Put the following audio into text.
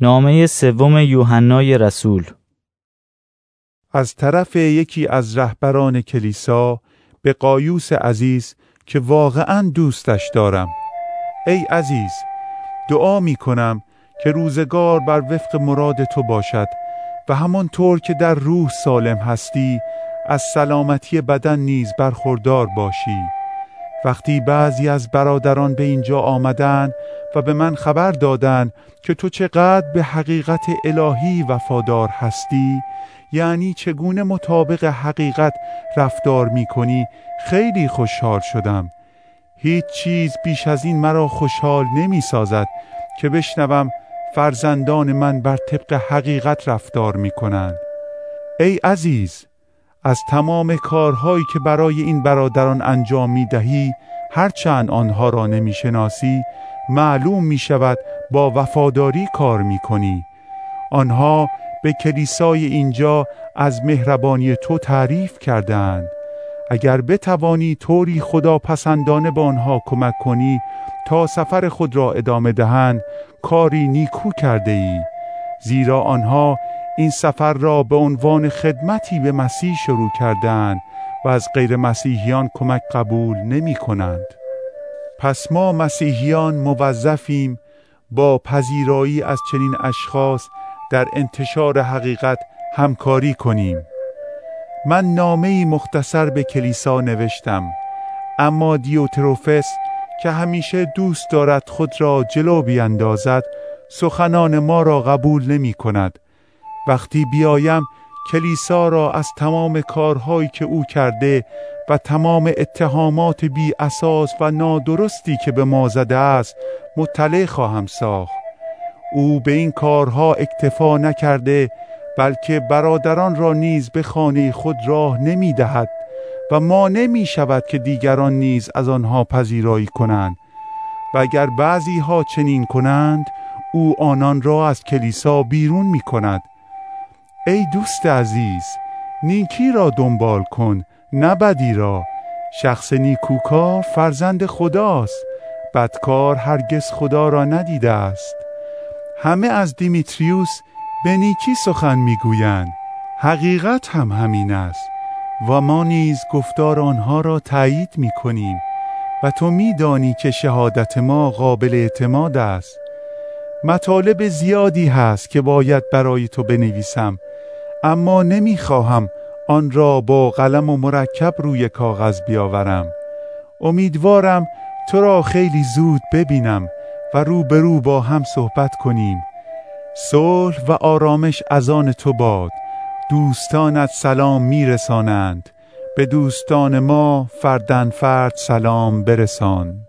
نامه سوم یوحنای رسول. از طرف یکی از رهبران کلیسا به قایوس عزیز که واقعا دوستش دارم. ای عزیز دعا می کنم که روزگار بر وفق مراد تو باشد و همانطور که در روح سالم هستی از سلامتی بدن نیز برخوردار باشی. وقتی بعضی از برادران به اینجا آمدن و به من خبر دادند که تو چقدر به حقیقت الهی وفادار هستی یعنی چگونه مطابق حقیقت رفتار می کنی خیلی خوشحال شدم. هیچ چیز بیش از این مرا خوشحال نمی سازد که بشنوم فرزندان من بر طبق حقیقت رفتار می کنند ای عزیز از تمام کارهایی که برای این برادران انجام می دهی هرچند آنها را نمی شناسی معلوم می شود با وفاداری کار می کنی آنها به کلیسای اینجا از مهربانی تو تعریف کردند اگر بتوانی طوری خدا پسندانه به آنها کمک کنی تا سفر خود را ادامه دهند کاری نیکو کرده ای زیرا آنها این سفر را به عنوان خدمتی به مسیح شروع کردند و از غیر مسیحیان کمک قبول نمی کنند. پس ما مسیحیان موظفیم با پذیرایی از چنین اشخاص در انتشار حقیقت همکاری کنیم. من نامه مختصر به کلیسا نوشتم اما دیوتروفس که همیشه دوست دارد خود را جلو بیندازد سخنان ما را قبول نمی کند. وقتی بیایم کلیسا را از تمام کارهایی که او کرده و تمام اتهامات بی اساس و نادرستی که به ما زده است مطلع خواهم ساخت. او به این کارها اکتفا نکرده بلکه برادران را نیز به خانه خود راه نمی دهد و ما نمی شود که دیگران نیز از آنها پذیرایی کنند. و اگر بعضی ها چنین کنند او آنان را از کلیسا بیرون می کند ای دوست عزیز نیکی را دنبال کن نه بدی را. شخص نیکوکار فرزند خداست بدکار هرگز خدا را ندیده است. همه از دیمیتریوس به نیکی سخن می‌گویند حقیقت هم همین است و ما نیز گفتار آنها را تایید می‌کنیم و تو میدانی که شهادت ما قابل اعتماد است. مطالب زیادی هست که باید برای تو بنویسم. اما نمی‌خواهم آن را با قلم و مرکب روی کاغذ بیاورم. امیدوارم تو را خیلی زود ببینم و رو به رو با هم صحبت کنیم. صلح و آرامش از آن تو باد. دوستانت سلام میرسانند. به دوستان ما فردن فرد سلام برسان.